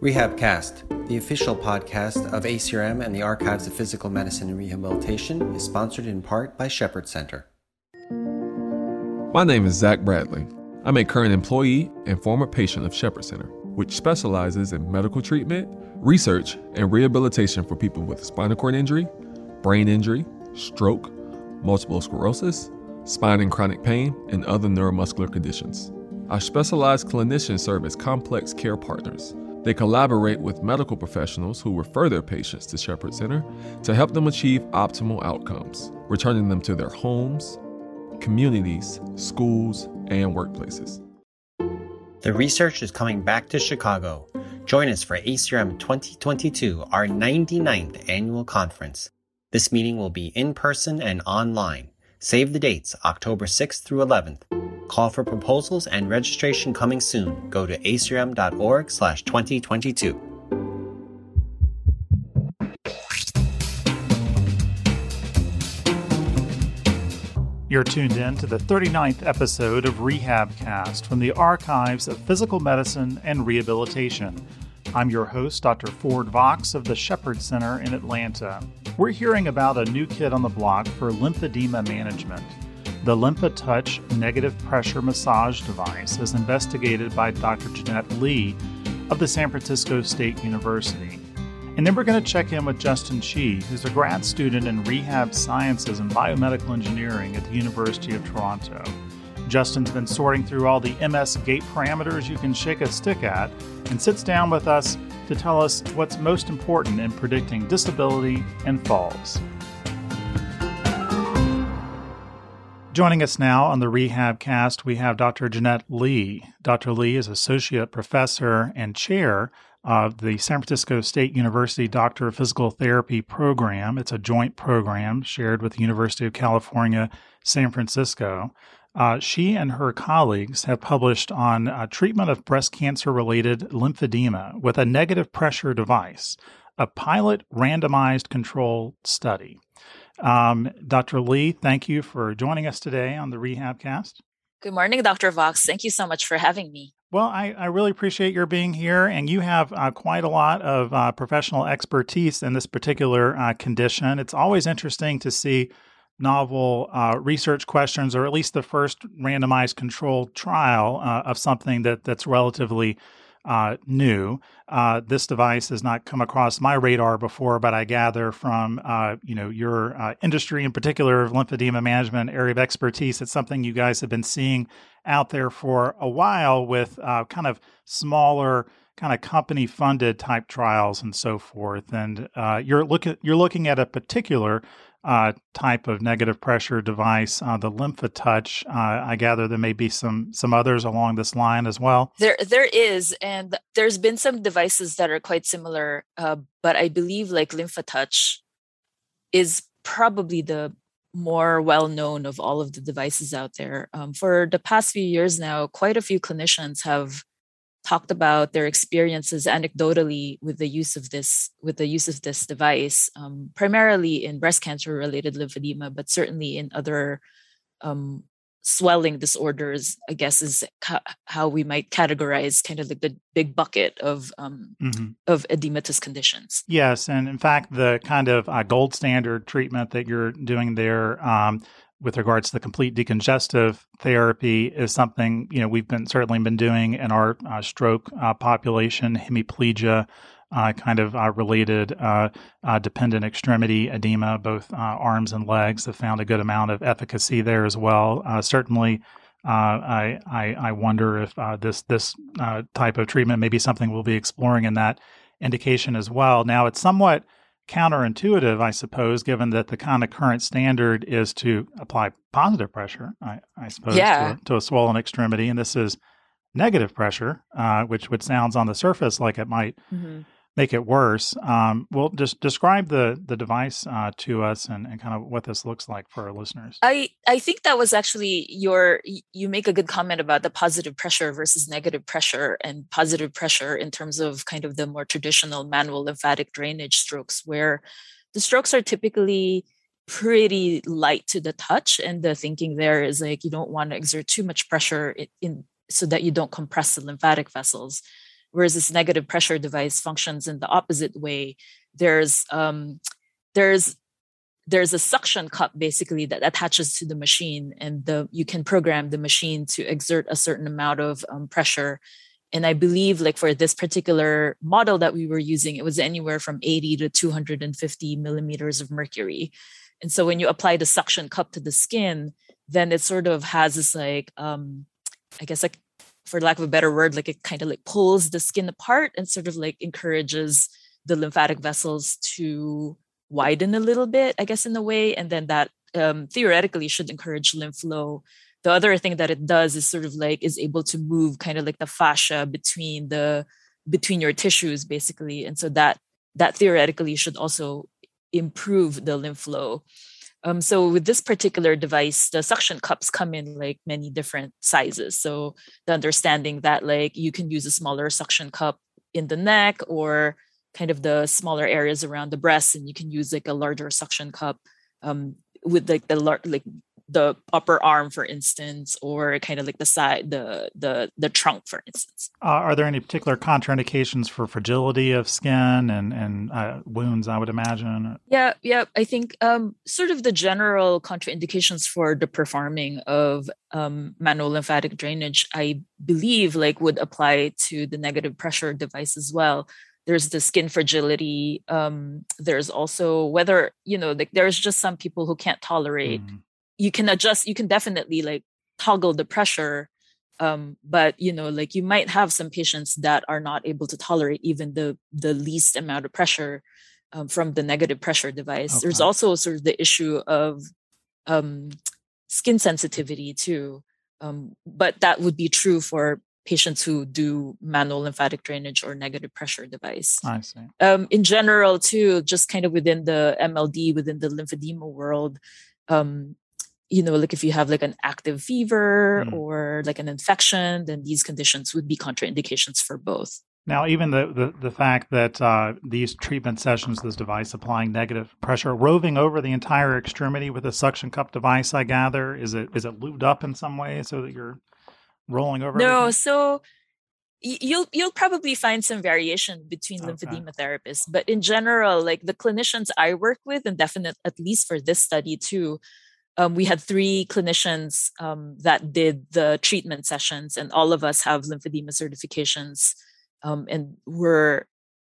RehabCast, the official podcast of ACRM and the Archives of Physical Medicine and Rehabilitation, is sponsored in part by Shepherd Center. My name is Zach Bradley. I'm a current employee and former patient of Shepherd Center, which specializes in medical treatment, research, and rehabilitation for people with spinal cord injury, brain injury, stroke, multiple sclerosis, spine and chronic pain, and other neuromuscular conditions. Our specialized clinicians serve as complex care partners they collaborate with medical professionals who refer their patients to Shepherd Center to help them achieve optimal outcomes, returning them to their homes, communities, schools, and workplaces. The research is coming back to Chicago. Join us for ACRM 2022, our 99th annual conference. This meeting will be in person and online. Save the dates, October 6th through 11th. Call for proposals and registration coming soon. Go to acrm.org slash 2022. You're tuned in to the 39th episode of Rehab Cast from the Archives of Physical Medicine and Rehabilitation. I'm your host, Dr. Ford Vox of the Shepherd Center in Atlanta. We're hearing about a new kid on the block for lymphedema management. The LymphaTouch negative pressure massage device is investigated by Dr. Jeanette Lee of the San Francisco State University. And then we're going to check in with Justin Chee, who's a grad student in rehab sciences and biomedical engineering at the University of Toronto. Justin's been sorting through all the MS gate parameters you can shake a stick at and sits down with us to tell us what's most important in predicting disability and falls. Joining us now on the Rehab Cast, we have Dr. Jeanette Lee. Dr. Lee is Associate Professor and Chair of the San Francisco State University Doctor of Physical Therapy program. It's a joint program shared with the University of California, San Francisco. Uh, she and her colleagues have published on uh, treatment of breast cancer related lymphedema with a negative pressure device, a pilot randomized control study. Um, Dr. Lee, thank you for joining us today on the Rehab Cast. Good morning, Dr. Vox. Thank you so much for having me. Well, I, I really appreciate your being here, and you have uh, quite a lot of uh, professional expertise in this particular uh, condition. It's always interesting to see novel uh, research questions, or at least the first randomized controlled trial uh, of something that that's relatively uh, new. Uh, this device has not come across my radar before, but I gather from uh, you know your uh, industry in particular of lymphedema management area of expertise, it's something you guys have been seeing out there for a while with uh, kind of smaller kind of company funded type trials and so forth. And uh, you're looking you're looking at a particular uh, type of negative pressure device, uh, the LymphaTouch. Uh, I gather there may be some some others along this line as well. There there is, and there's been some devices that are quite similar, uh, but I believe like LymphaTouch is probably the more well known of all of the devices out there. Um, for the past few years now, quite a few clinicians have talked about their experiences anecdotally with the use of this with the use of this device, um, primarily in breast cancer related lymphedema, but certainly in other um, swelling disorders. I guess is ca- how we might categorize kind of like the big bucket of um, mm-hmm. of edematous conditions. Yes, and in fact, the kind of uh, gold standard treatment that you're doing there um, with regards to the complete decongestive therapy is something you know we've been certainly been doing in our uh, stroke uh, population hemiplegia uh, kind of uh, related uh, uh, dependent extremity edema both arms and legs have found a good amount of efficacy there as well. Certainly I, I, I wonder if this this type of treatment may be something we'll be exploring in that indication as well. Now it's somewhat counterintuitive, I suppose, given that the kind of current standard is to apply positive pressure, I, I suppose, yeah. to, to, a swollen extremity. And this is negative pressure, uh, which, which sounds on the surface like it might mm-hmm make it worse. Um, well, just describe the the device uh, to us and, and kind of what this looks like for our listeners. I I think that was actually your you make a good comment about the positive pressure versus negative pressure and positive pressure in terms of kind of the more traditional manual lymphatic drainage strokes where the strokes are typically pretty light to the touch and the thinking there is like you don't want to exert too much pressure in, in so that you don't compress the lymphatic vessels whereas this negative pressure device functions in the opposite way. There's um, there's there's a suction cup basically that attaches to the machine and the you can program the machine to exert a certain amount of um, pressure and i believe like for this particular model that we were using it was anywhere from 80 to 250 millimeters of mercury and so when you apply the suction cup to the skin then it sort of has this like um i guess like for lack of a better word like it kind of like pulls the skin apart and sort of like encourages the lymphatic vessels to widen a little bit i guess in a way and then that um, theoretically should encourage lymph flow. The other thing that it does is sort of like is able to move kind of like the fascia between the between your tissues basically and so that that theoretically should also improve the lymph flow um, so with this particular device the suction cups come in like many different sizes. So the understanding that like you can use a smaller suction cup in the neck or kind of the smaller areas around the breast and you can use like a larger suction cup um, with like the lar- like the upper arm for instance or kind of like the side the the the trunk for instance. Uh, are there any particular contraindications for fragility of skin and and uh, wounds i would imagine? Yeah yeah i think um, sort of the general contraindications for the performing of um, manual lymphatic drainage i believe like would apply to the negative pressure device as well. There's the skin fragility um, there's also whether you know like there's just some people who can't tolerate mm you can adjust you can definitely like toggle the pressure um, but you know like you might have some patients that are not able to tolerate even the the least amount of pressure um, from the negative pressure device okay. there's also sort of the issue of um, skin sensitivity too um, but that would be true for patients who do manual lymphatic drainage or negative pressure device. I see. Um, in general, too, just kind of within the MLD, within the lymphedema world, um, you know, like if you have like an active fever mm. or like an infection, then these conditions would be contraindications for both. Now, even the, the, the fact that uh, these treatment sessions, this device applying negative pressure, roving over the entire extremity with a suction cup device, I gather, is it is it lubed up in some way so that you're rolling over? No, everything? so you'll you'll probably find some variation between okay. lymphedema therapists, but in general, like the clinicians I work with, and definite at least for this study too, um, we had three clinicians um, that did the treatment sessions, and all of us have lymphedema certifications. Um, and we're,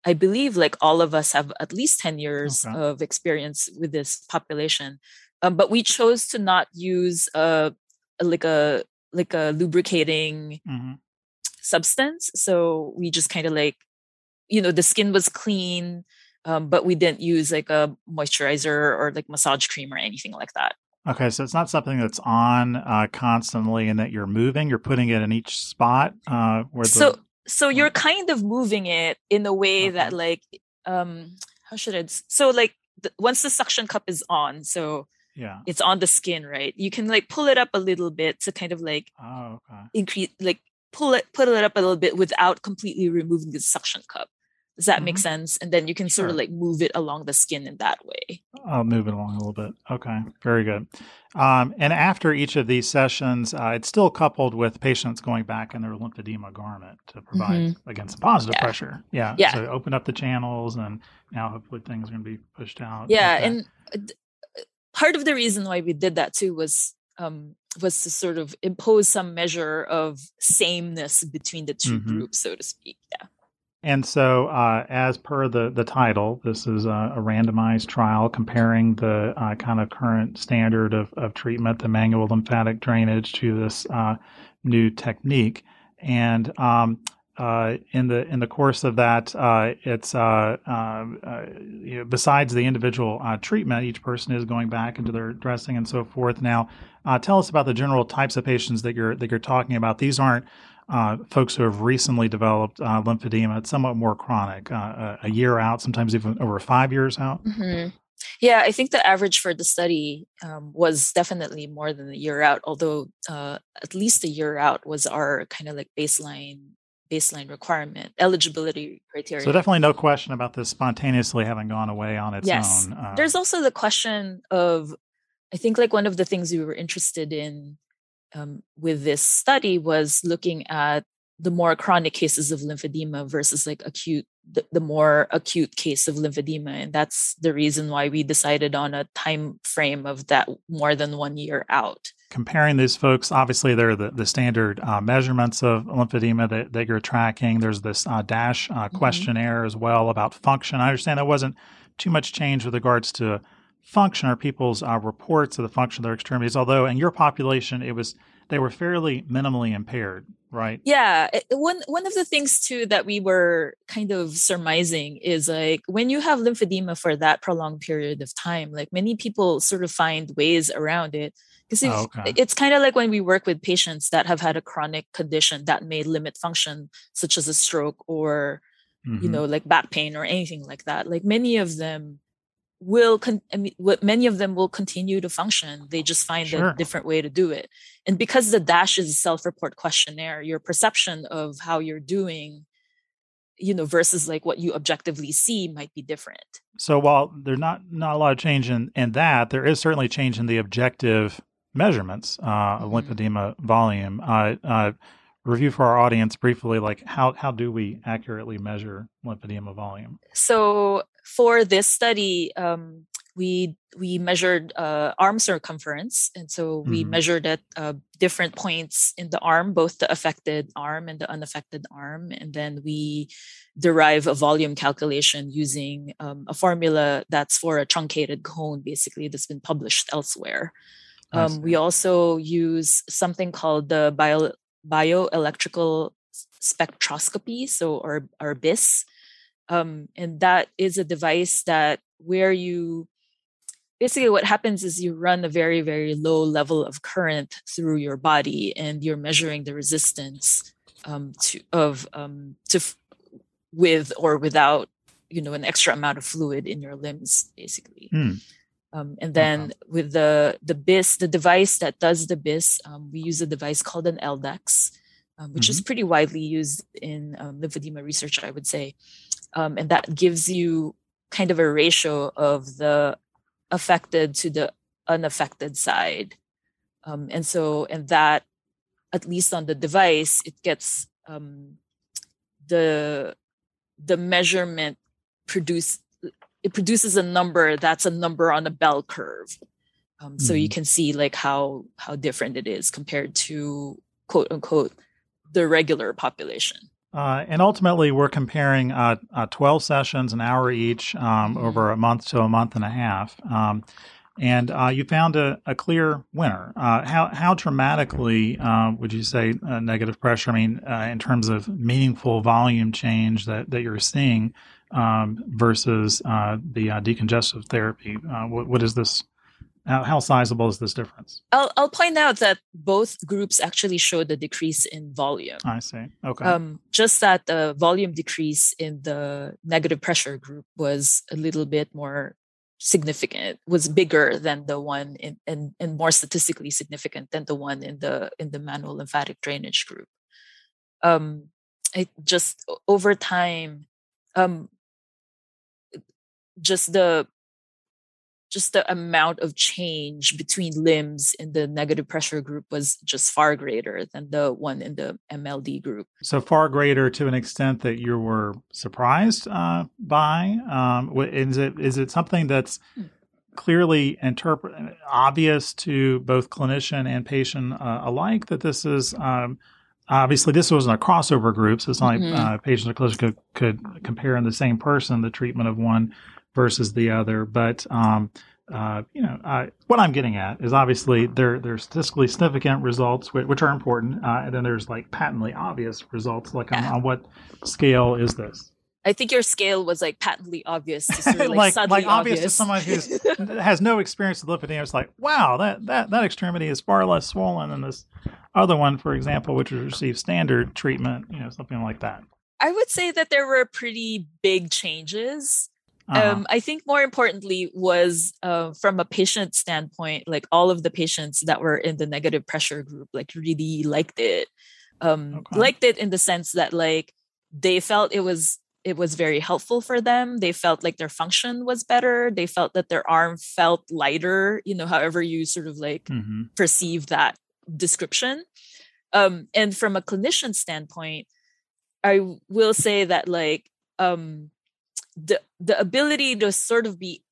I believe, like all of us have at least 10 years okay. of experience with this population. Um, but we chose to not use a, a like a like a lubricating mm-hmm. substance. So we just kind of like, you know, the skin was clean, um, but we didn't use like a moisturizer or like massage cream or anything like that. Okay, so it's not something that's on uh, constantly and that you're moving. You're putting it in each spot uh, where the so so you're kind of moving it in a way okay. that like um how should I so like the, once the suction cup is on, so yeah, it's on the skin, right? You can like pull it up a little bit to kind of like oh okay increase like pull it pull it up a little bit without completely removing the suction cup. Does that mm-hmm. make sense? And then you can sort of like move it along the skin in that way. I'll move it along a little bit. Okay, very good. Um, and after each of these sessions, uh, it's still coupled with patients going back in their lymphedema garment to provide mm-hmm. against positive yeah. pressure. Yeah. Yeah. So open up the channels, and now hopefully things are going to be pushed out. Yeah, okay. and uh, part of the reason why we did that too was um, was to sort of impose some measure of sameness between the 2 mm-hmm. groups, so to speak. Yeah. And so, uh, as per the, the title, this is a, a randomized trial comparing the uh, kind of current standard of, of treatment, the manual lymphatic drainage, to this uh, new technique. And um, uh, in the in the course of that, uh, it's uh, you know, besides the individual treatment, each person is going back into their dressing and so forth. Now, tell us about the general types of patients that you're that you're talking about. These aren't uh, folks who have recently developed uh, lymphedema. It's somewhat more chronic, uh, a year out, sometimes even over five years out. Mm-hmm. Yeah, I think the average for the study um, was definitely more than a year out, although uh, at least a year out was our kind of like baseline baseline requirement eligibility criteria. So definitely no question about this spontaneously having gone away on its yes. own. Uh, There's also the question of I think like one of the things we were interested in um, with this study was looking at the more chronic cases of lymphedema versus like acute the, the, more acute case of lymphedema and that's the reason why we decided on a time frame of that more than one year out comparing these folks obviously they're the, the standard uh, measurements of lymphedema that, that you're tracking there's this uh, DASH uh, mm-hmm. questionnaire mm-hmm. as well about function i understand there wasn't too much change with regards to function or people's uh, reports of the function of their extremities although in your population it was they were fairly minimally impaired right yeah one one of the things too that we were kind of surmising is like when you have lymphedema for that prolonged period of time like many people sort of find ways around it because oh, okay. it's kind of like when we work with patients that have had a chronic condition that may limit function such as a stroke or mm-hmm. you know like back pain or anything like that like many of them will con- I mean, many of them will continue to function. They just find sure. a different way to do it. And because the DASH is a self-report questionnaire your perception of how you're doing you know versus like what you objectively see might be different. So while there's not not a lot of change in in that there is certainly change in the objective measurements uh, of mm-hmm. lymphedema volume. Uh, uh, review for our audience briefly like how how do we accurately measure lymphedema volume? So for this study um, we we measured uh, arm circumference and so we mm-hmm. measured at uh, different points in the arm both the affected arm and the unaffected arm and then we derive a volume calculation using um, a formula that's for a truncated cone basically that's been published elsewhere um, we also use something called the bio bioelectrical spectroscopy, so or or BIS, um, and that is a device that where you basically what happens is you run a very very low level of current through your body, and you're measuring the resistance um, to of um, to with or without you know an extra amount of fluid in your limbs, basically. Mm. Um, and then with the the BIS, the device that does the BIS, um, we use a device called an LDEX, um, which mm-hmm. is pretty widely used in um, lymphedema research, I would say. Um, and that gives you kind of a ratio of the affected to the unaffected side. Um, and so, and that, at least on the device, it gets the the measurement produce it produces a number that's a number on a bell curve um, so mm-hmm. you can see like how how different it is compared to quote unquote the regular population uh, and ultimately we're comparing uh, uh, 12 sessions an hour each um, over a month to a month and a half um, and uh, you found a, a clear winner. Uh, how how dramatically uh, would you say negative pressure? I mean, in terms of meaningful volume change that, that you're seeing um, versus the decongestive therapy. What, what is this? How, how, sizable is this difference? I'll, I'll point out that both groups actually showed a decrease in volume. I see. Okay. Um, just that the volume decrease in the negative pressure group was a little bit more significant was bigger than the one in and, and more statistically significant than the one in the in the manual lymphatic drainage group um it just over time um just the just the amount of change between limbs in the negative pressure group was just far greater than the one in the MLD group. So far greater to an extent that you were surprised uh, by. Um, is it is it something that's hmm. clearly interpret obvious to both clinician and patient uh, alike that this is um, obviously this wasn't a crossover group, so it's not mm-hmm. like uh, patients or clinicians could, could compare in the same person the treatment of one versus the other. But um, uh, you know, uh, what I'm getting at is obviously there there's statistically significant results which, which are important, uh, and then there's like patently obvious results. Like on, on, what scale is this? I think your scale was like patently obvious, to sort of like like, like obvious. obvious to someone who has no experience with lymphedema. It's like, wow, that that that extremity is far less swollen than this other one, for example, which received standard treatment. You know, something like that. I would say that there were pretty big changes uh-huh. Um, I think more importantly was uh, from a patient standpoint, like all of the patients that were in the negative pressure group, like really liked it. Um, okay. Liked it in the sense that like they felt it was it was very helpful for them. They felt like their function was better. They felt that their arm felt lighter. You know, however you sort of like mm-hmm. perceive that description. Um, and from a clinician standpoint, I will say that like um, the the ability to sort of be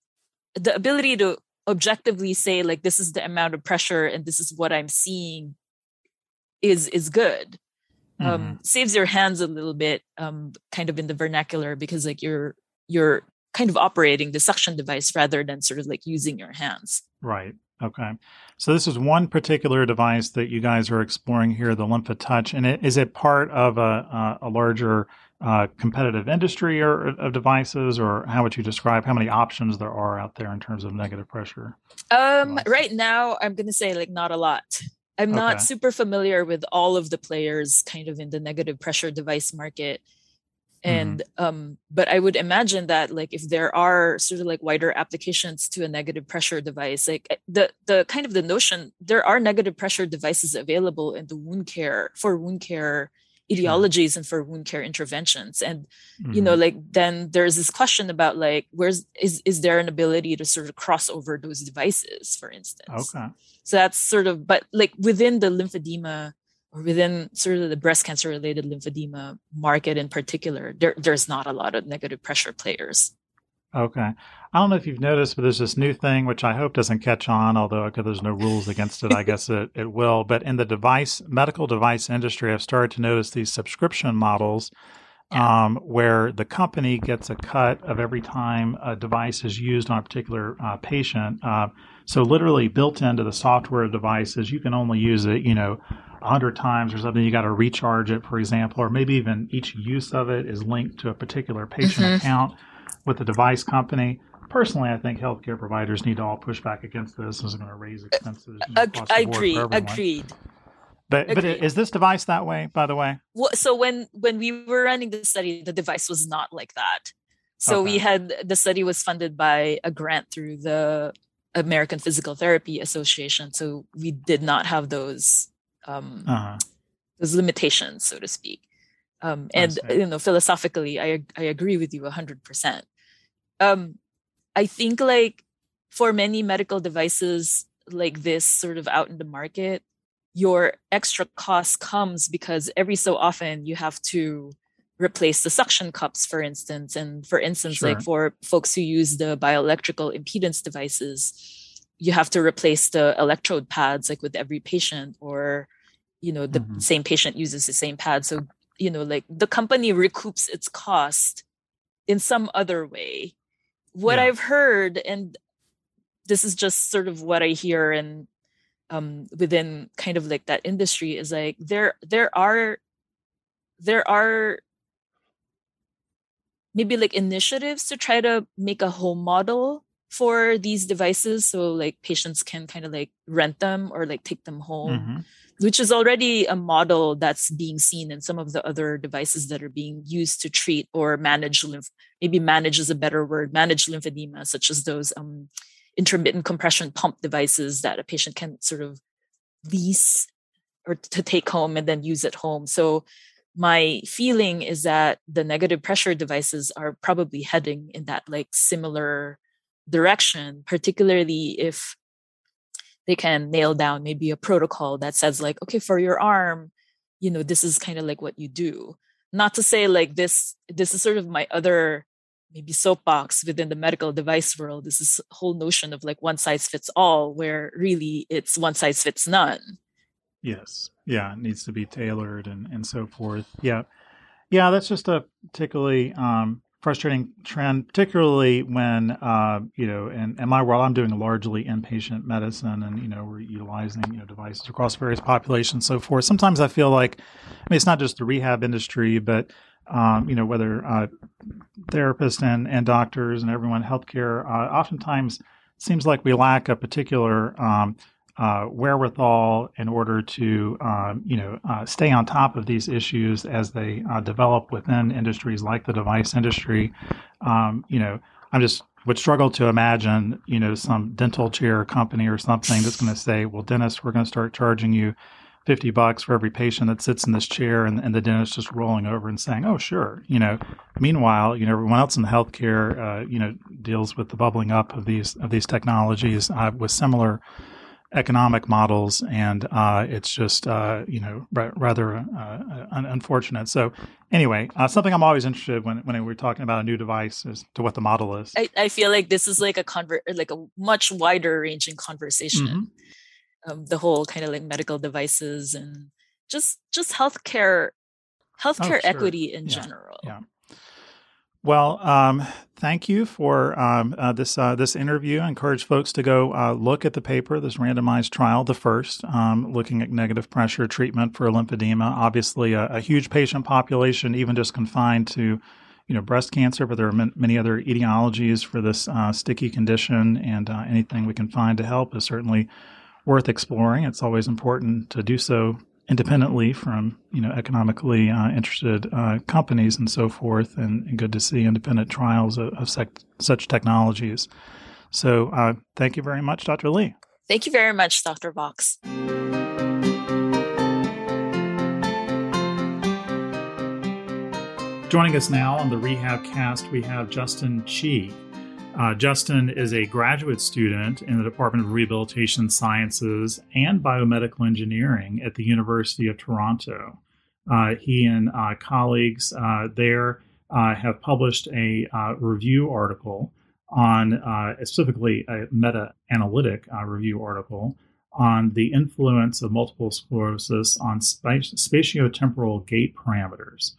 the ability to objectively say like this is the amount of pressure and this is what I'm seeing is is good. Um, mm-hmm. Um, saves your hands a little bit, um, kind of in the vernacular, because like you're you're kind of operating the suction device rather than sort of like using your hands. Right. Okay. So this is one particular device that you guys are exploring here, the LymphaTouch, and it, is it part of a, a larger uh, competitive industry or of devices, or how would you describe how many options there are out there in terms of negative pressure? Um, right now, I'm going to say like not a lot. I'm okay. not super familiar with all of the players kind of in the negative pressure device market. And mm-hmm. um, but I would imagine that like if there are sort of like wider applications to a negative pressure device, like eh, the the kind of the notion there are negative pressure devices available in the wound care for wound care etiologies and for wound care interventions and mm-hmm. you know mm-hmm. like then there's this question about like where's is is there an ability to sort of cross over those devices for instance okay so that's sort of but like within the lymphedema or within sort of the breast cancer related lymphedema market in particular there, there's not a lot of negative pressure players Okay. I don't know if you've noticed, but there's this new thing which I hope doesn't catch on, although okay, there's no rules against it. I guess it, it will. But in the device, medical device industry, I've started to notice these subscription models yeah. um, where the company gets a cut of every time a device is used on a particular uh, patient. Uh, so literally built into the software of devices, you can only use it, you know, 100 times or something. You got to recharge it, for example, or maybe even each use of it is linked to a particular patient mm-hmm. account with the device company. Personally, I think healthcare providers need to all push back against this. This is going to raise expenses. You know, agree. Agreed. But Agreed. but is this device that way? By the way. Well, so when when we were running the study, the device was not like that. So okay. we had the study was funded by a grant through the American Physical Therapy Association. So we did not have those um, uh-huh. those limitations, so to speak. Um, and you know, philosophically, I I agree with you hundred percent um i think like for many medical devices like this sort of out in the market your extra cost comes because every so often you have to replace the suction cups for instance and for instance sure. like for folks who use the bioelectrical impedance devices you have to replace the electrode pads like with every patient or you know the mm-hmm. same patient uses the same pad so you know like the company recoups its cost in some other way what yeah. I've heard, and this is just sort of what I hear and um, within kind of like that industry is like there there are there are maybe like initiatives to try to make a home model for these devices so like patients can kind of like rent them or like take them home mm-hmm. which is already a model that's being seen in some of the other devices that are being used to treat or manage lymph maybe manage is a better word manage lymphedema such as those um, intermittent compression pump devices that a patient can sort of lease or to take home and then use at home. So my feeling is that the negative pressure devices are probably heading in that like similar direction particularly if they can nail down maybe a protocol that says like okay for your arm you know this is kind of like what you do. Not to say like this this is sort of my other maybe soapbox within the medical device world is this whole notion of like one size fits all where really it's one size fits none yes. Yeah it needs to be tailored and and so forth. Yeah. Yeah that's just a particularly um frustrating trend, particularly when uh, you know, in, in my world, I'm doing largely inpatient medicine, and you know, we're utilizing you know devices across various populations, so forth. Sometimes I feel like, I mean, it's not just the rehab industry, but um, you know, whether uh, therapists and and doctors and everyone, healthcare, uh, oftentimes seems like we lack a particular um, uh, wherewithal in order to um, you know uh, stay on top of these issues as they uh, develop within industries like the device industry. Um, you know, I'm just would struggle to imagine you know some dental chair company or something that's going to say, well, dentist, we're going to start charging you. 50 bucks for every patient that sits in this chair and, and the dentist just rolling over and saying oh sure you know meanwhile you know everyone else in the healthcare uh, you know deals with the bubbling up of these of these technologies uh, with similar economic models, and uh, it's just uh, you know r- rather uh, un- unfortunate. So anyway, uh, something I'm always interested when when we're talking about a new device as to what the model is. I, I feel like this is like a convert like a much wider ranging conversation. Mm-hmm. Um, the whole kind of like medical devices and just just healthcare healthcare oh, sure. equity in yeah. general. Yeah. Well, um, thank you for um, uh, this uh, this interview. I encourage folks to go uh, look at the paper, this randomized trial, the first, um, looking at negative pressure treatment for lymphedema. Obviously, a, a, huge patient population, even just confined to, you know, breast cancer, but there are m- many other etiologies for this uh, sticky condition, and uh, anything we can find to help is certainly worth exploring. It's always important to do so independently from you know economically uh, interested uh, companies and so forth, and, and, good to see independent trials of, of sec- such technologies. So, uh, thank you very much, Dr. Lee. Thank you very much, Dr. Vox. Joining us now on the Rehab Cast, we have Justin Chee. Uh, Justin is a graduate student in the Department of Rehabilitation Sciences and Biomedical Engineering at the University of Toronto. Uh, he and uh, colleagues uh, there uh, have published a uh, review article on, specifically a meta analytic review article on the influence of multiple sclerosis on spatiotemporal gait parameters.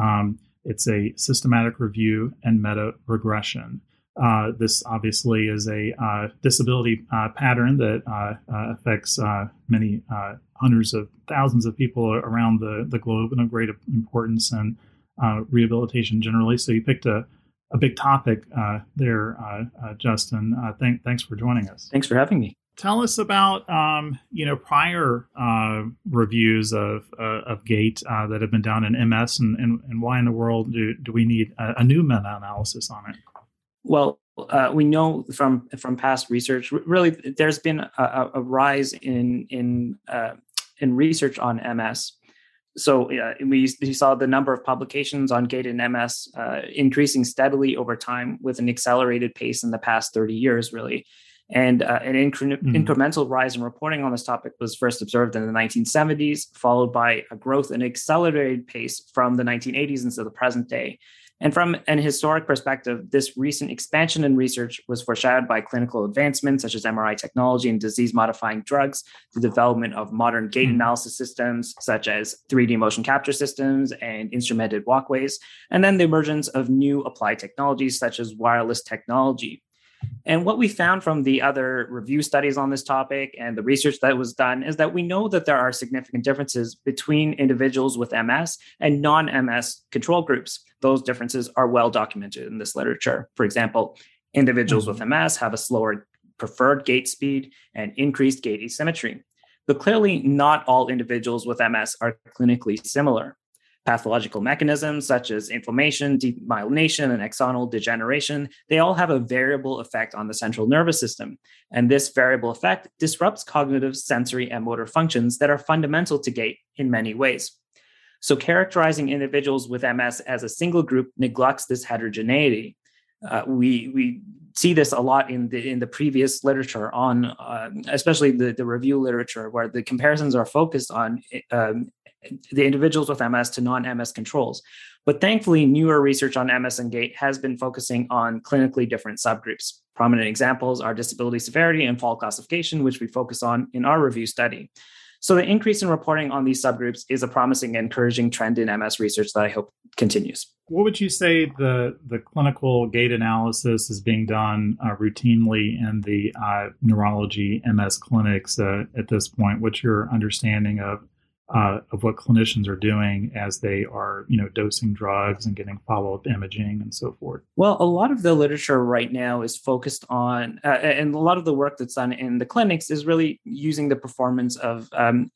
Um, it's a systematic review and meta regression. Uh, this obviously is a uh, disability uh, pattern that uh, uh, affects uh, many hundreds of thousands of people around the, the globe and of great importance and rehabilitation generally. So you picked a, a big topic there, Justin. Thank, thanks for joining us. Thanks for having me. Tell us about um, you know prior reviews of of gait that have been done in MS and, and, and why in the world do, do we need a, a new meta analysis on it? Well, uh, we know from from past research, really, there's been a, a rise in in uh, in research on MS. So uh, we, we, saw the number of publications on gait and MS uh, increasing steadily over time with an accelerated pace in the past 30 years, really. And uh, an incre- mm-hmm. incremental rise in reporting on this topic was first observed in the 1970s, followed by a growth and accelerated pace from the 1980s into the present day. And from an historic perspective, this recent expansion in research was foreshadowed by clinical advancements such as MRI technology and disease modifying drugs, the development of modern gait mm-hmm. analysis systems such as 3D motion capture systems and instrumented walkways, and then the emergence of new applied technologies such as wireless technology. And what we found from the other review studies on this topic and the research that was done is that we know that there are significant differences between individuals with MS and non MS control groups. Those differences are well documented in this literature. For example, individuals mm-hmm. with MS have a slower preferred gait speed and increased gait asymmetry. But clearly, not all individuals with MS are clinically similar. Pathological mechanisms such as inflammation, demyelination, and axonal degeneration, they all have a variable effect on the central nervous system. And this variable effect disrupts cognitive, sensory, and motor functions that are fundamental to gait in many ways. So, characterizing individuals with MS as a single group neglects this heterogeneity. Uh, we we see this a lot in the in the previous literature on, uh, especially the the review literature, where the comparisons are focused on um, the individuals with MS to non-MS controls. But thankfully, newer research on MS and gait has been focusing on clinically different subgroups. Prominent examples are disability severity and fall classification, which we focus on in our review study. So the increase in reporting on these subgroups is a promising and encouraging trend in MS research that I hope continues. What would you say the the clinical gait analysis is being done uh, routinely in the uh, neurology MS clinics uh, at this point? What's your understanding of uh, of what clinicians are doing as they are, you know, dosing drugs and getting follow up imaging and so forth? Well, a lot of the literature right now is focused on, uh, and a lot of the work that's done in the clinics is really using the performance of. Um,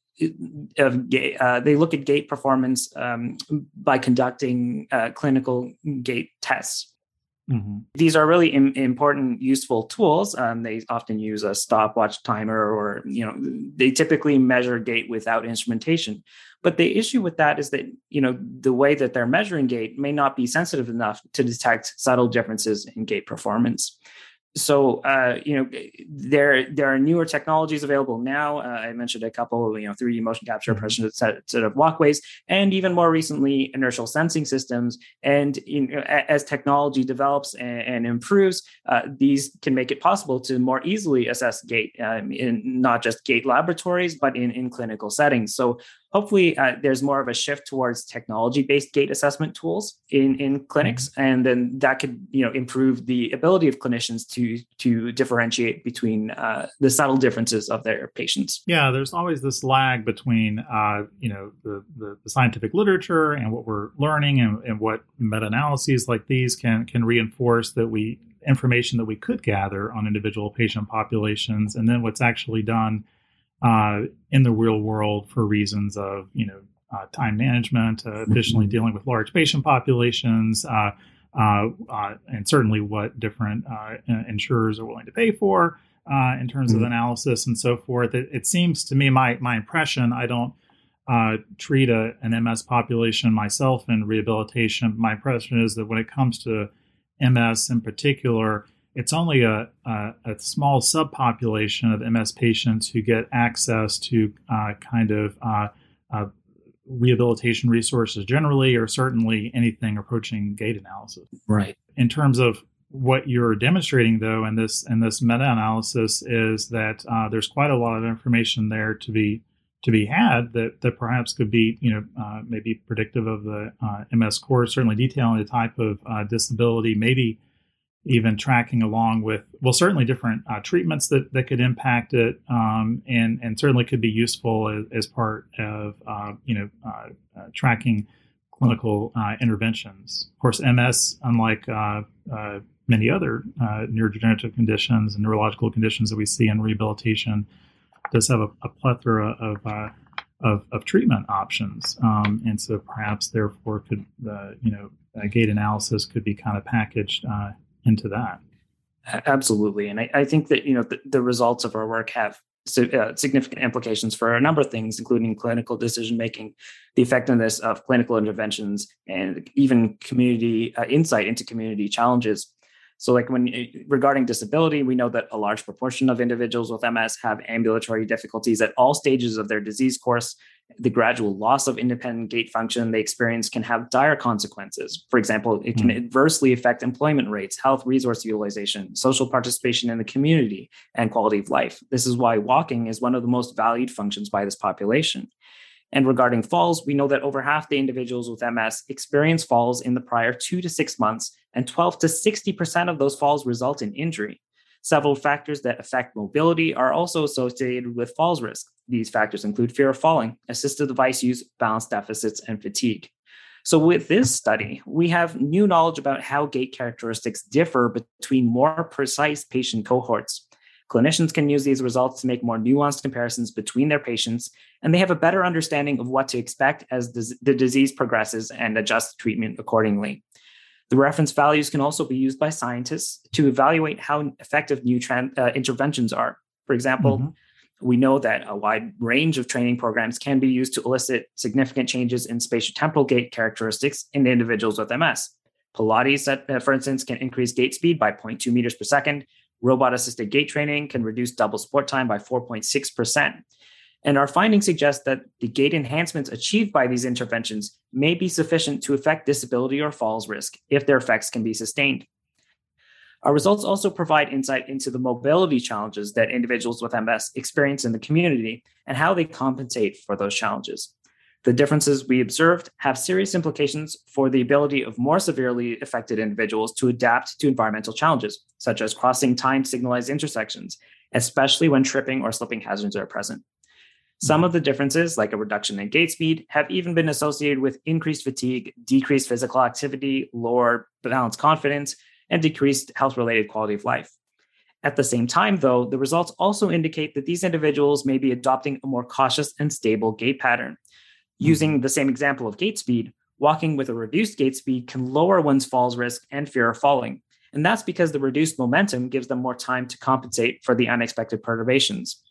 of uh, they look at gait performance um, by conducting uh, clinical gait tests Mm-hmm. These are really Im- important, useful tools. Um, they often use a stopwatch timer, or you know, they typically measure gait without instrumentation. But the issue with that is that you know the way that they're measuring gait may not be sensitive enough to detect subtle differences in gait performance. So uh, you know there there are newer technologies available now. Uh, I mentioned a couple, you know, 3D motion capture, mm-hmm. set, set of walkways, and even more recently, inertial sensing systems. And you know, as technology develops and, and improves, uh, these can make it possible to more easily assess gait um, in not just gait laboratories, but in in clinical settings. So hopefully uh, there's more of a shift towards technology-based gait assessment tools in in clinics mm-hmm. and then that could you know improve the ability of clinicians to to differentiate between uh, the subtle differences of their patients yeah there's always this lag between uh, you know the, the, the, scientific literature and what we're learning and, and what meta-analyses like these can can reinforce that we information that we could gather on individual patient populations and then what's actually done uh, in the real world for reasons of you know uh, time management, uh, efficiently mm-hmm. dealing with large patient populations, uh, uh, uh, and certainly what different insurers are willing to pay for in terms mm-hmm. of analysis and so forth. It, it, seems to me, my my impression, I don't treat a, an MS population myself in rehabilitation. My impression is that when it comes to MS in particular, it's only a, a, a, small subpopulation of MS patients who get access to uh, kind of uh, uh, rehabilitation resources generally, or certainly anything approaching gait analysis. Right. In terms of what you're demonstrating, though, in this in this meta-analysis, is that uh, there's quite a lot of information there to be to be had that that perhaps could be you know uh, maybe predictive of the uh, MS course, certainly detailing the type of disability, maybe even tracking along with well certainly different uh, treatments that, that could impact it um, and and certainly could be useful as, as part of uh, you know uh, uh tracking clinical uh, interventions. Of course ms unlike uh, many other neurodegenerative conditions and neurological conditions that we see in rehabilitation does have a, a plethora of of, of, treatment options, um, and so perhaps therefore could the you know gait analysis could be kind of packaged into that. Absolutely, and I, I think that you know the, the, results of our work have uh, significant implications for a number of things, including clinical decision making, the effectiveness of clinical interventions, and even community uh, insight into community challenges. So, like when eh, regarding disability, we know that a large proportion of individuals with MS have ambulatory difficulties at all stages of their disease course. The gradual loss of independent gait function they experience can have dire consequences. For example, it can mm. adversely affect employment rates, health resource utilization, social participation in the community, and quality of life. This is why walking is one of the most valued functions by this population. And regarding falls, we know that over half the individuals with MS experience falls in the prior two to six months, and 12 to 60% of those falls result in injury. Several factors that affect mobility are also associated with falls risk. These factors include fear of falling, assistive device use, balance deficits, and fatigue. So, with this study, we have new knowledge about how gait characteristics differ between more precise patient cohorts. Clinicians can use these results to make more nuanced comparisons between their patients, and they have a better understanding of what to expect as the disease progresses and adjust treatment accordingly. The reference values can also be used by scientists to evaluate how effective new uh, interventions are. For example, mm-hmm. we know that a wide range of training programs can be used to elicit significant changes in spatiotemporal gait characteristics in individuals with MS. Pilates, uh, for instance, can increase gait speed by 0.2 meters per second, Robot assisted gait training can reduce double support time by 4.6%. And our findings suggest that the gait enhancements achieved by these interventions may be sufficient to affect disability or falls risk if their effects can be sustained. Our results also provide insight into the mobility challenges that individuals with MS experience in the community and how they compensate for those challenges. The differences we observed have serious implications for the ability of more severely affected individuals to adapt to environmental challenges, such as crossing time signalized intersections, especially when tripping or slipping hazards are present. Some of the differences, like a reduction in gait speed, have even been associated with increased fatigue, decreased physical activity, lower balance confidence, and decreased health related quality of life. At the same time, though, the results also indicate that these individuals may be adopting a more cautious and stable gait pattern, Hmm. Using the same example of gait speed, walking with a reduced gait speed can lower one's falls risk and fear of falling. And that's because the reduced momentum gives them more time to compensate for the unexpected perturbations.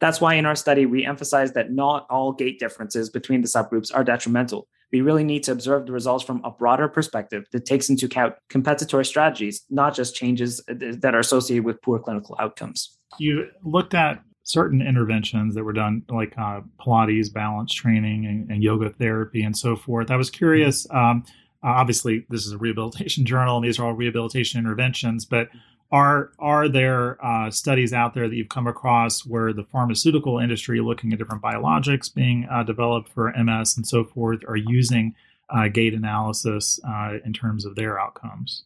That's why in our study, we emphasize that not all gait differences between the subgroups are detrimental, we really need to observe the results from a broader perspective that takes into account compensatory strategies, not just changes that are associated with poor clinical outcomes. You looked at certain interventions that were done, like uh, Pilates, balance training, and, and, yoga therapy, and so forth. I was curious. Um, obviously, this is a rehabilitation journal, and these are all rehabilitation interventions. But are are there uh, studies out there that you've come across where the pharmaceutical industry, looking at different biologics being uh, developed for MS and so forth, are using uh, gait analysis uh, in terms of their outcomes?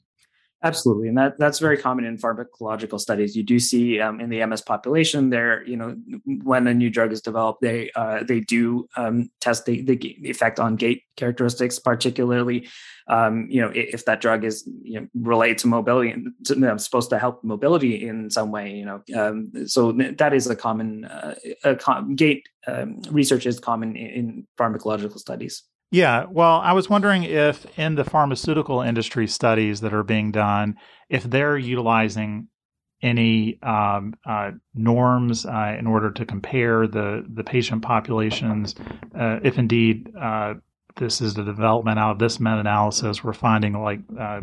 Absolutely, and that that's very common in pharmacological studies. You do see um, in the MS population, there, you know, when a new drug is developed, they uh, they do um, test the, the effect on gait characteristics, particularly, um, you know, if that drug is you know, related to mobility and supposed to help mobility in some way. You know, um, so that is a common uh, a com- gait um, research is common in, in pharmacological studies. Yeah, well, I was wondering if in the pharmaceutical industry studies that are being done, if they're utilizing any um, uh, norms uh, in order to compare the the patient populations, uh, if indeed uh, this is the development out of this meta-analysis, we're finding like uh,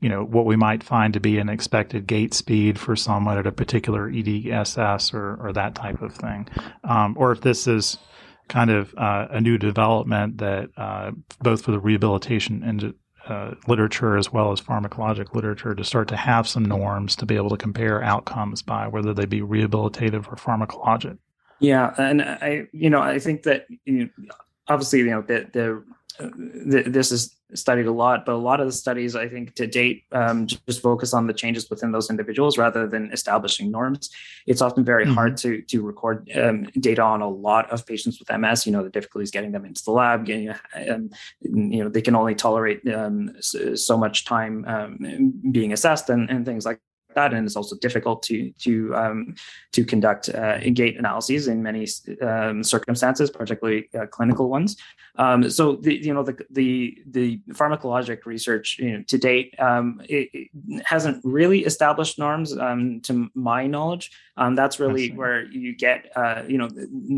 you know what we might find to be an expected gait speed for someone at a particular EDSS or, or that type of thing, um, or if this is kind of uh, a new development that uh, both for the rehabilitation and uh, literature as well as pharmacologic literature to start to have some norms to be able to compare outcomes by whether they be rehabilitative or pharmacologic. Yeah, and I, you know, I think that you know, obviously, you know, the, the this is studied a lot, but a lot of the studies, I think, to date, um, just focus on the changes within those individuals rather than establishing norms. It's often very mm-hmm. hard to to record um, data on a lot of patients with MS. You know, the difficulties getting them into the lab. Getting, um, you know, they can only tolerate um, so much time um, being assessed and, and things like that, and it's also difficult to to um, to conduct uh, gait analyses in many um, circumstances, particularly uh, clinical ones. Um, so the you know the the the pharmacologic research you know, to date um, it, it, hasn't really established norms um, to my knowledge. Um, that's really where you get uh, you know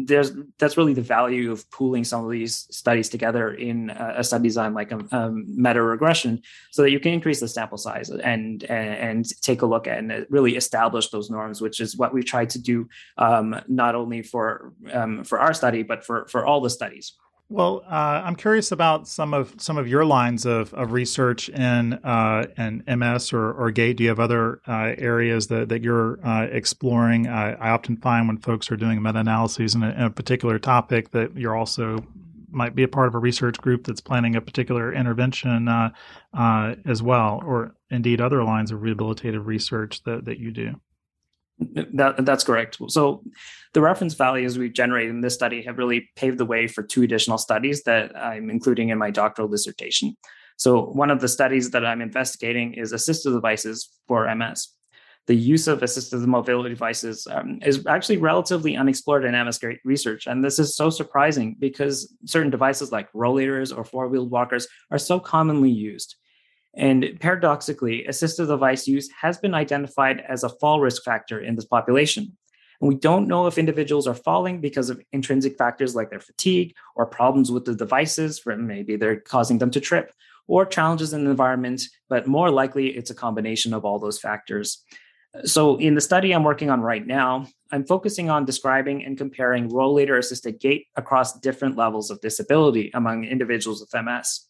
there's that's really the value of pooling some of these studies together in a, study design like a, a, meta regression, so that you can increase the sample size and and, and take a look at and really establish those norms, which is what we try to do um, not only for um, for our study but for for all the studies. Well, uh, I'm curious about some of some of your lines of, of research in uh, in MS or, or GAIT. Do you have other uh, areas that, that you're uh, exploring? I often find when folks are doing meta analyses in, in a, particular topic that you're also might be a part of a research group that's planning a particular intervention uh, uh, as well, or indeed other lines of rehabilitative research that, that you do. That, that's correct. So, the reference values we've generated in this study have really paved the way for two additional studies that I'm including in my doctoral dissertation. So, one of the studies that I'm investigating is assistive devices for MS. The use of assistive mobility devices um, is actually relatively unexplored in MS research. And this is so surprising because certain devices like rollators or four wheeled walkers are so commonly used. And paradoxically, assistive device use has been identified as a fall risk factor in this population. And we don't know if individuals are falling because of intrinsic factors like their fatigue or problems with the devices, maybe they're causing them to trip, or challenges in the environment, but more likely it's a combination of all those factors. So, in the study I'm working on right now, I'm focusing on describing and comparing rollator assisted gait across different levels of disability among individuals with MS.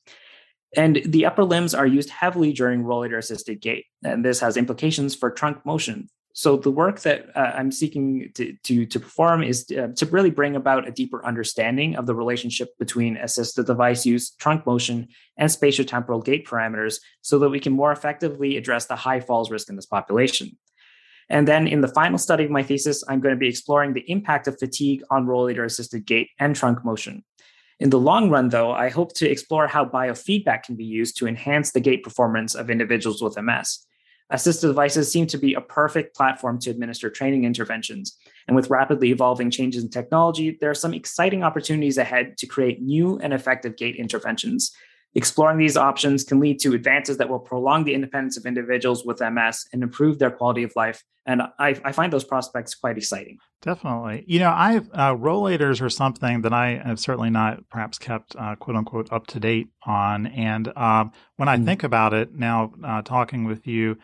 And the upper limbs are used heavily during rollator assisted gait. And this has implications for trunk motion. So the work that uh, I'm seeking to, to, to perform is to, uh, to, really bring about a deeper understanding of the relationship between assistive device use, trunk motion, and spatiotemporal gait parameters so that we can more effectively address the high falls risk in this population. And then in the final study of my thesis, I'm going to be exploring the impact of fatigue on rollator assisted gait and trunk motion. In the long run, though, I hope to explore how biofeedback can be used to enhance the gait performance of individuals with MS. Assistive devices seem to be a perfect platform to administer training interventions. And with rapidly evolving changes in technology, there are some exciting opportunities ahead to create new and effective gait interventions. Exploring these options can lead to advances that will prolong the independence of individuals with MS and improve their quality of life. And I, I find those prospects quite exciting. Definitely. You know, I've uh, rollators are something that I have certainly not perhaps kept uh, quote unquote up to date on. And um, when I mm. think about it now, uh, talking with you,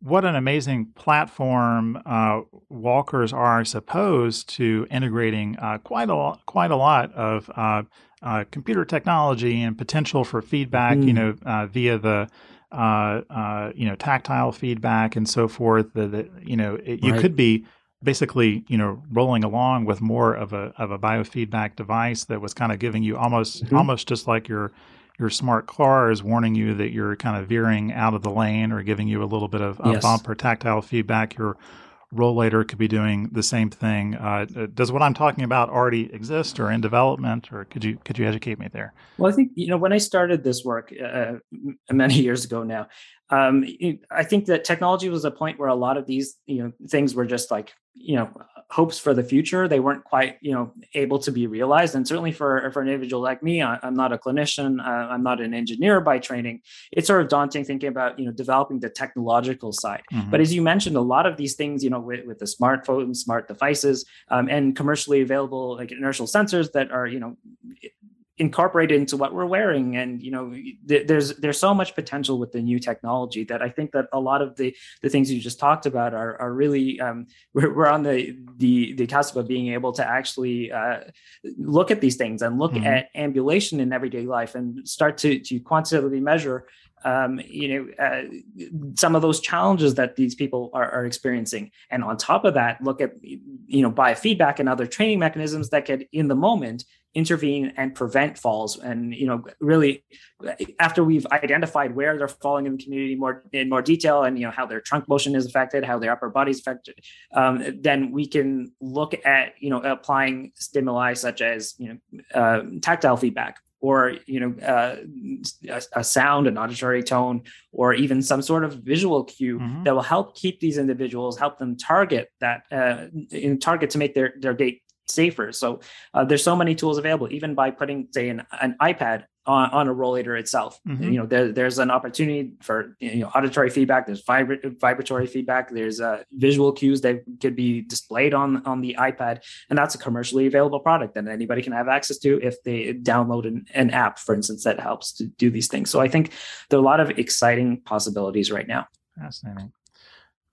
what an amazing platform uh, walkers are, I suppose, to integrating uh, quite a lot, quite a lot of uh, uh computer technology and potential for feedback. Mm. You know, uh, via the uh, you know tactile feedback and so forth. That you know it, you right. could be basically you know rolling along with more of a of a biofeedback device that was kind of giving you almost mm-hmm. almost just like your your smart car is warning you that you're kind of veering out of the lane or giving you a little bit of uh, yes. bump or tactile feedback. Your rollator could be doing the same thing. Uh, does what I'm talking about already exist or in development, or could you could you educate me there? Well, I think you know when I started this work uh, many years ago now, um, I think that technology was a point where a lot of these you know things were just like you know hopes for the future they weren't quite you know able to be realized. And certainly for for an individual like me I, am not a clinician uh, i'm not an engineer by training. It's sort of daunting thinking about you know developing the technological side. Mm-hmm. but as you mentioned a lot of these things you know with, with the smartphones smart devices um, and commercially available like inertial sensors that are you know incorporated into what we're wearing and you know th- there's there's so much potential with the new technology that i think that a lot of the the things you just talked about are are really um, we're, we're on the the the cusp of being able to actually uh, look at these things and look mm-hmm. at ambulation in everyday life and start to to quantitatively measure um, you know uh, some of those challenges that these people are, are, experiencing. And on top of that look at you know biofeedback and other training mechanisms that could in the moment intervene and prevent falls. And you know really after we've identified where they're falling in the community more in more detail and you know how their trunk motion is affected how their upper body is affected um, then we can look at you know applying stimuli such as you know uh, tactile feedback or you know uh, a, a, sound an auditory tone or even some sort of visual cue mm-hmm. that will help keep these individuals help them target that uh, in target to make their their gait safer. So uh, there's so many tools available, even by putting, say, an, an iPad on, on a rollator itself. Mm-hmm. You know, there, there's an opportunity for you know auditory feedback. There's vibra- vibratory feedback. There's uh, visual cues that could be displayed on on the iPad, and that's a commercially available product that anybody can have access to if they download an, an app, for instance, that helps to do these things. So I think there are a lot of exciting possibilities right now. Fascinating.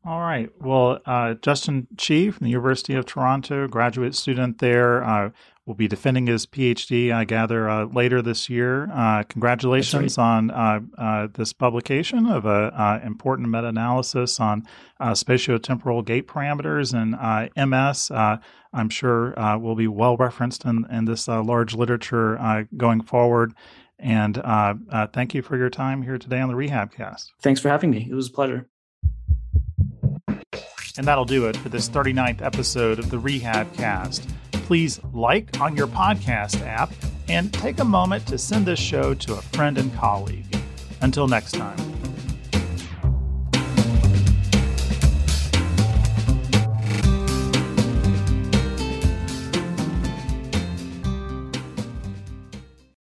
All right. Well, uh, Justin Chee from the University of Toronto, graduate student there, uh, will be defending his PhD, I gather, uh, later this year. Uh, congratulations right. on uh, uh, this publication of an uh, important meta analysis on uh, spatiotemporal gait parameters and uh, MS. I'm sure will be well referenced in, in this large literature going forward. And thank you for your time here today on the Rehabcast. Thanks for having me. It was a pleasure. And that'll do it for this 39th episode of the Rehab Cast. Please like on your podcast app and take a moment to send this show to a friend and colleague. Until next time.